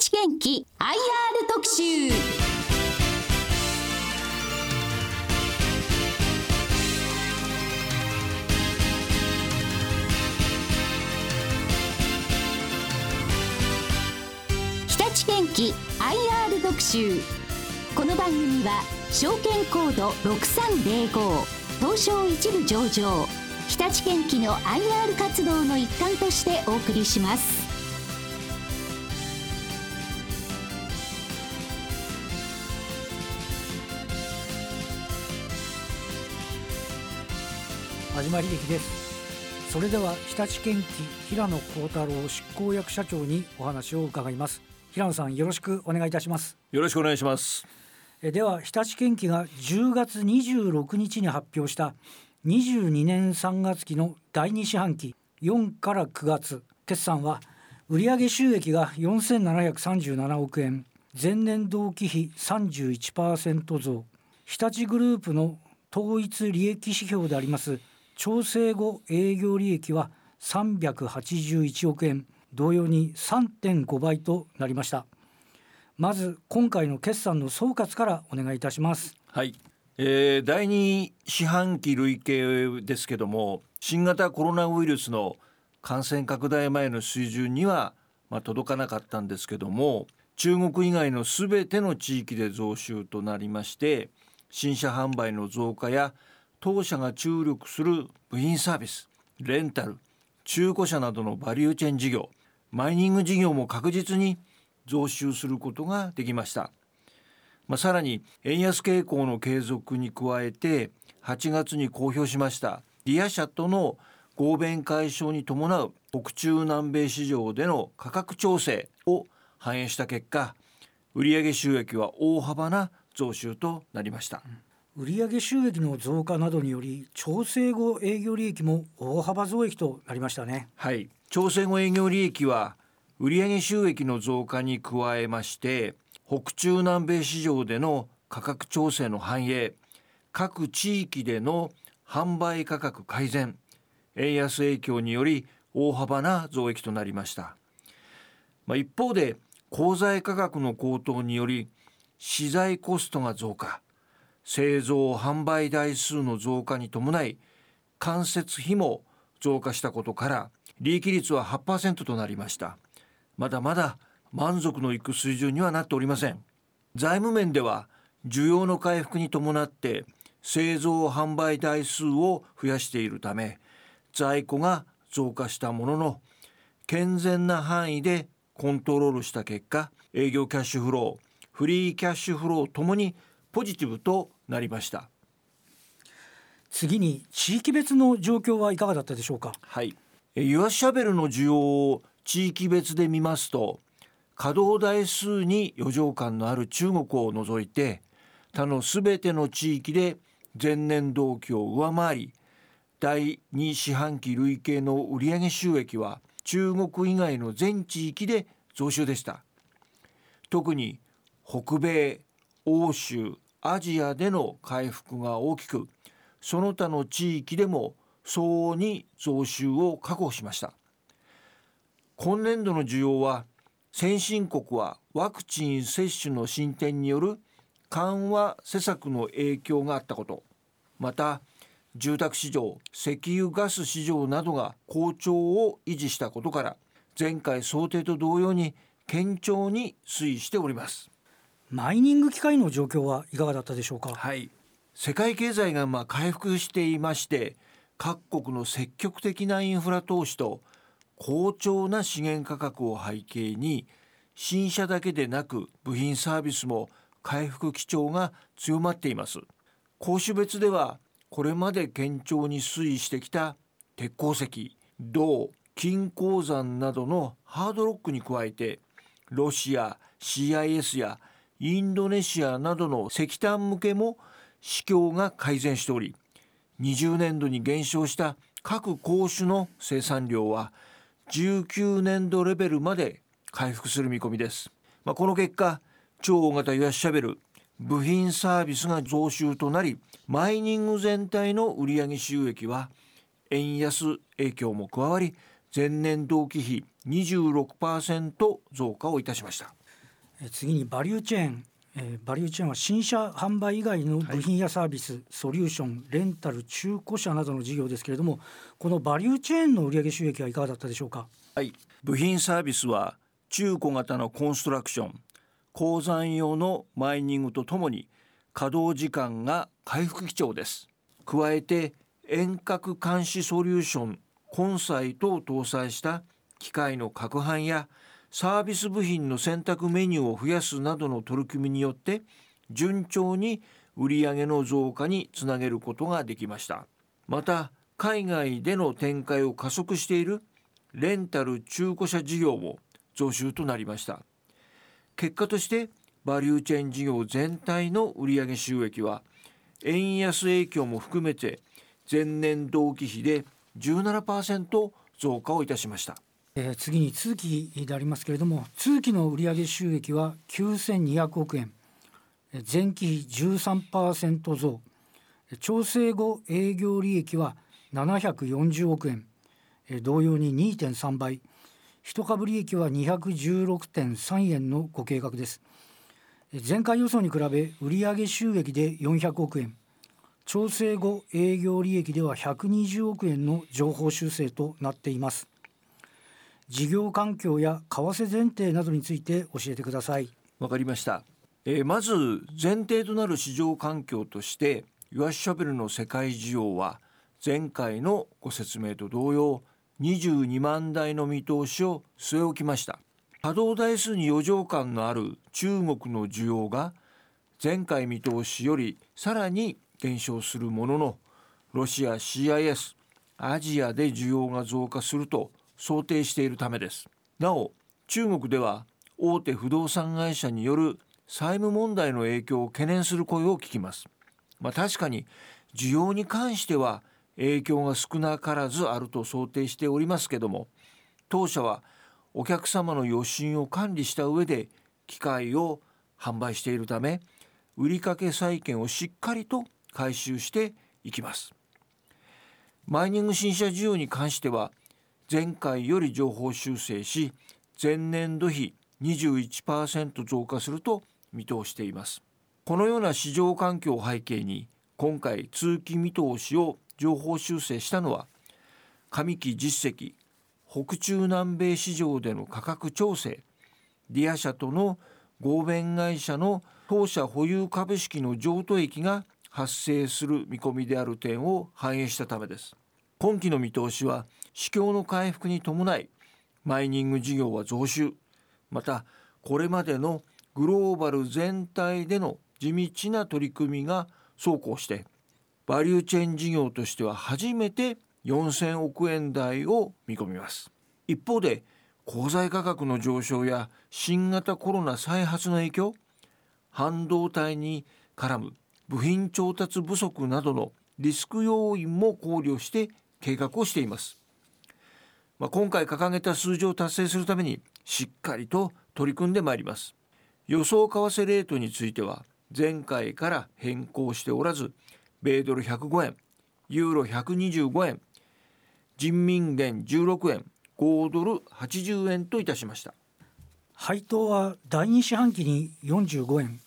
立元気 IR 特集。日立元気 IR 特集。この番組は証券コード6305東証一部上場。日立元気の IR 活動の一環としてお送りします。始まり劇です。それでは日立建機平野幸太郎執行役社長にお話を伺います。平野さんよろしくお願いいたします。よろしくお願いします。えでは日立建機が10月26日に発表した22年3月期の第2四半期4から9月決算は売上収益が4737億円前年同期比31%増。日立グループの統一利益指標であります調整後営業利益は381億円同様に3.5倍となりました。まず今回の決算の総括からお願いいたします。はい、えー、第2四半期累計ですけども新型コロナウイルスの感染拡大前の水準には、まあ、届かなかったんですけども中国以外のすべての地域で増収となりまして新車販売の増加や当社が注力する部品サービスレンタル中古車などのバリューチェーン事業マイニング事業も確実に増収することができました。まあ、さらに円安傾向の継続に加えて8月に公表しましたリア社との合弁解消に伴う北中南米市場での価格調整を反映した結果売上収益は大幅な増収となりました。売上収益の増加などにより調整後営業利益も大幅増益となりましたね。はい、調整後営業利益は売上収益の増加に加えまして北中南米市場での価格調整の反映各地域での販売価格改善円安影響により大幅な増益となりました、まあ、一方で鋼材価格の高騰により資材コストが増加。製造販売台数の増加に伴い間接費も増加したことから利益率は8%となりました。まだまだ満足のいく水準にはなっておりません。財務面では需要の回復に伴って製造販売台数を増やしているため在庫が増加したものの健全な範囲でコントロールした結果営業キャッシュフローフリーキャッシュフローともにポジティブとなりました。次に地域別の状況はいかがだったでしょうか？はい。ユアシャベルの需要を地域別で見ますと稼働台数に余剰感のある中国を除いて他のすべての地域で前年同期を上回り第2四半期累計の売上収益は中国以外の全地域で増収でした。特に北米欧州アジアでの回復が大きくその他の地域でも相応に増収を確保しました。今年度の需要は先進国はワクチン接種の進展による緩和施策の影響があったことまた住宅市場石油ガス市場などが好調を維持したことから前回想定と同様に堅調に推移しております。マイニング機械の状況はいかがだったでしょうか？はい。世界経済がまあ回復していまして各国の積極的なインフラ投資と好調な資源価格を背景に新車だけでなく部品サービスも回復基調が強まっています。工種別ではこれまで堅調に推移してきた鉄鉱石銅金鉱山などのハードロックに加えてロシア CIS やインドネシアなどの石炭向けも市況が改善しており20年度に減少した各鉱種の生産量は19年度レベルまで回復する見込みです、まあ、この結果超大型ユアシャベル部品サービスが増収となりマイニング全体の売上収益は円安影響も加わり前年同期比26%増加をいたしました。次にバリューチェーン、えー、バリューチェーンは新車販売以外の部品やサービス、はい、ソリューションレンタル中古車などの事業ですけれどもこのバリューチェーンの売上収益はいかがだったでしょうか？はい。部品サービスは中古型のコンストラクション鉱山用のマイニングとともに稼働時間が回復基調です。加えて遠隔監視ソリューションコンサイトを搭載した機械の攪拌やサービス部品の選択メニューを増やすなどの取り組みによって順調に売上の増加につなげることができましたまた海外での展開を加速しているレンタル中古車事業も増収となりました結果としてバリューチェーン事業全体の売上収益は円安影響も含めて前年同期比で17%増加をいたしました。えー、次に通期でありますけれども通期の売上収益は9200億円。前期比13%増。調整後営業利益は740億円。同様に2.3倍。一株利益は216.3円のご計画です。前回予想に比べ売上収益で400億円。調整後営業利益では120億円の情報修正となっています。事業環境や為替前提などについて教えてください。わかりました、えー、まず前提となる市場環境としてユアシャベルの世界需要は前回のご説明と同様22万台の見通しを据え置きました。稼働台数に余剰感のある中国の需要が前回見通しよりさらに減少するもののロシア CIS アジアで需要が増加すると想定しているためです。なお中国では大手不動産会社による債務問題の影響を懸念する声を聞きます。まあ、確かに需要に関しては影響が少なからずあると想定しておりますけども当社はお客様の余震を管理した上で機械を販売しているため売掛債権をしっかりと回収していきます。マイニング新車需要に関しては前回より上方修正し前年度比21%増加すると見通しています。このような市場環境を背景に今回通期見通しを上方修正したのは上期実績北中南米市場での価格調整ディア社との合弁会社の当社保有株式の譲渡益が発生する見込みである点を反映したためです。今期の見通しは市況の回復に伴いマイニング事業は増収。またこれまでのグローバル全体での地道な取り組みが走行してバリューチェーン事業としては初めて4000億円台を見込みます。一方で鋼材価格の上昇や新型コロナ再発の影響半導体に絡む部品調達不足などのリスク要因も考慮して計画をしています、まあ、今回掲げた数字を達成するためにしっかりと取り組んでまいります。予想為替レートについては前回から変更しておらず米ドル105円ユーロ125円人民元16円5ドル80円といたしました。配当は第2四半期に45円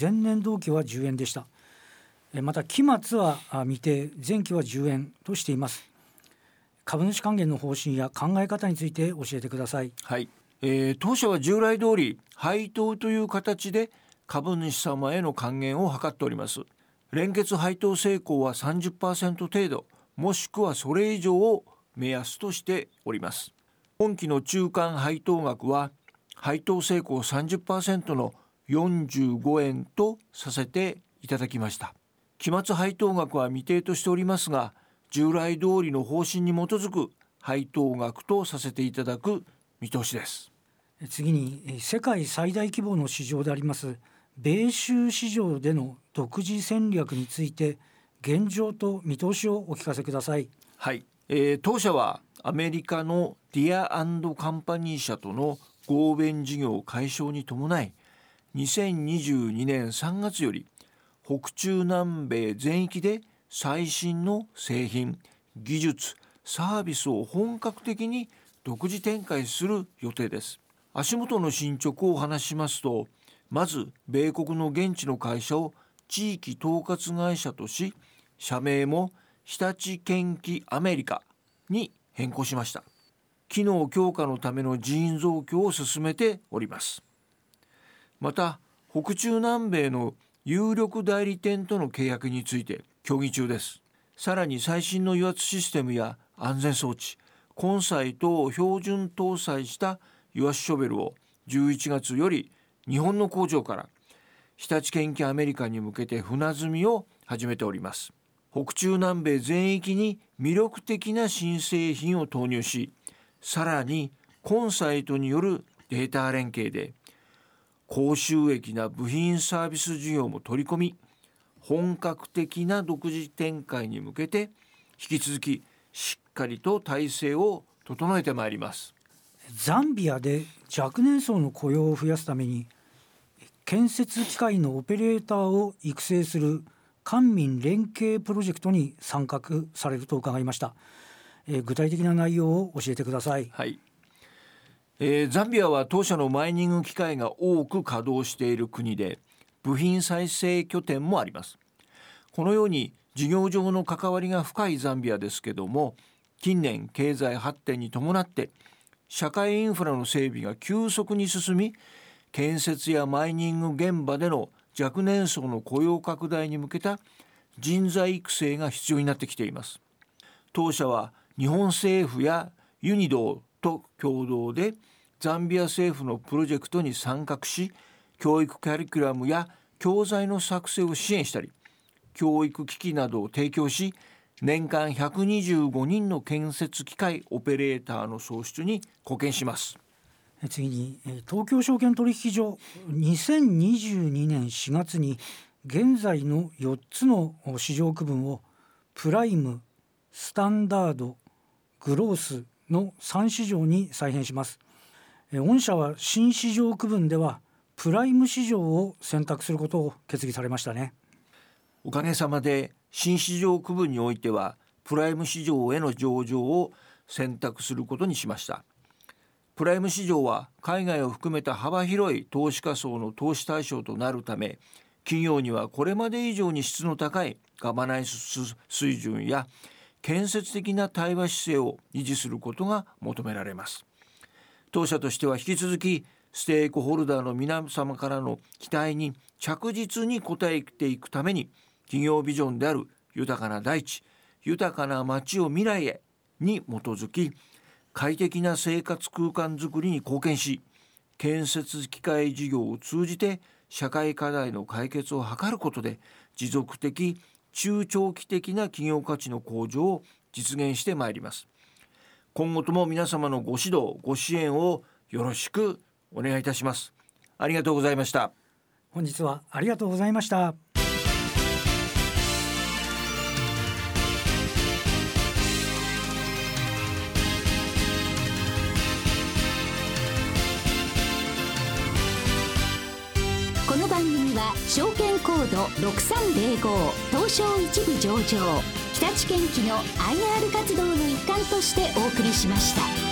前年同期は10円でした。また期末は未定前期は10円としています。株主還元の方針や考え方について教えてください。はい、えー、当社は従来通り配当という形で株主様への還元を図っております。連結配当成功は30%程度もしくはそれ以上を目安としております。今期の中間配当額は配当成功30%の45円とさせていただきました。期末配当額は未定としておりますが従来通りの方針に基づく配当額とさせていただく見通しです。次に世界最大規模の市場であります米州市場での独自戦略について現状と見通しをお聞かせください。はい、えー、当社はアメリカのディアカンパニー社との合弁事業解消に伴い2022年3月より北中南米全域で最新の製品技術サービスを本格的に独自展開する予定です。足元の進捗を話しますとまず米国の現地の会社を地域統括会社とし社名も日立建機アメリカに変更しました。機能強化のための人員増強を進めております。また北中南米の有力代理店との契約について協議中です。さらに最新の油圧システムや安全装置コンサイトを標準搭載した油圧ショベルを11月より日本の工場から日立研究アメリカに向けて船積みを始めております。北中南米全域に魅力的な新製品を投入しさらにコンサイトによるデータ連携で高収益な部品サービス事業も取り込み本格的な独自展開に向けて引き続きしっかりと体制を整えてまいります。ザンビアで若年層の雇用を増やすために建設機械のオペレーターを育成する官民連携プロジェクトに参画されると伺いました、えー、具体的な内容を教えてください。はい、えー、ザンビアは当社のマイニング機械が多く稼働している国で部品再生拠点もあります。このように事業上の関わりが深いザンビアですけども近年経済発展に伴って社会インフラの整備が急速に進み建設やマイニング現場での若年層の雇用拡大に向けた人材育成が必要になってきています。当社は日本政府やユニドーと共同でザンビア政府のプロジェクトに参画し教育カリキュラムや教材の作成を支援したり教育機器などを提供し年間125人の建設機械オペレーターの創出に貢献します。次に東京証券取引所2022年4月に現在の4つの市場区分をプライムスタンダードグロースの3市場に再編します。御社は新市場区分ではプライム市場を選択することを決議されましたね。おかげさまで新市場区分においてはプライム市場への上場を選択することにしました。プライム市場は海外を含めた幅広い投資家層の投資対象となるため企業にはこれまで以上に質の高いガバナンス水準や建設的な対話姿勢を維持することが求められます。当社としては引き続きステークホルダーの皆様からの期待に着実に応えていくために企業ビジョンである豊かな大地豊かな街を未来へに基づき快適な生活空間づくりに貢献し建設機械事業を通じて社会課題の解決を図ることで持続的中長期的な企業価値の向上を実現してまいります。今後とも皆様のご指導ご支援をよろしくお願いいたします。ありがとうございました。本日はありがとうございました。証券コード6305東証一部上場日立建機の IR 活動の一環としてお送りしました。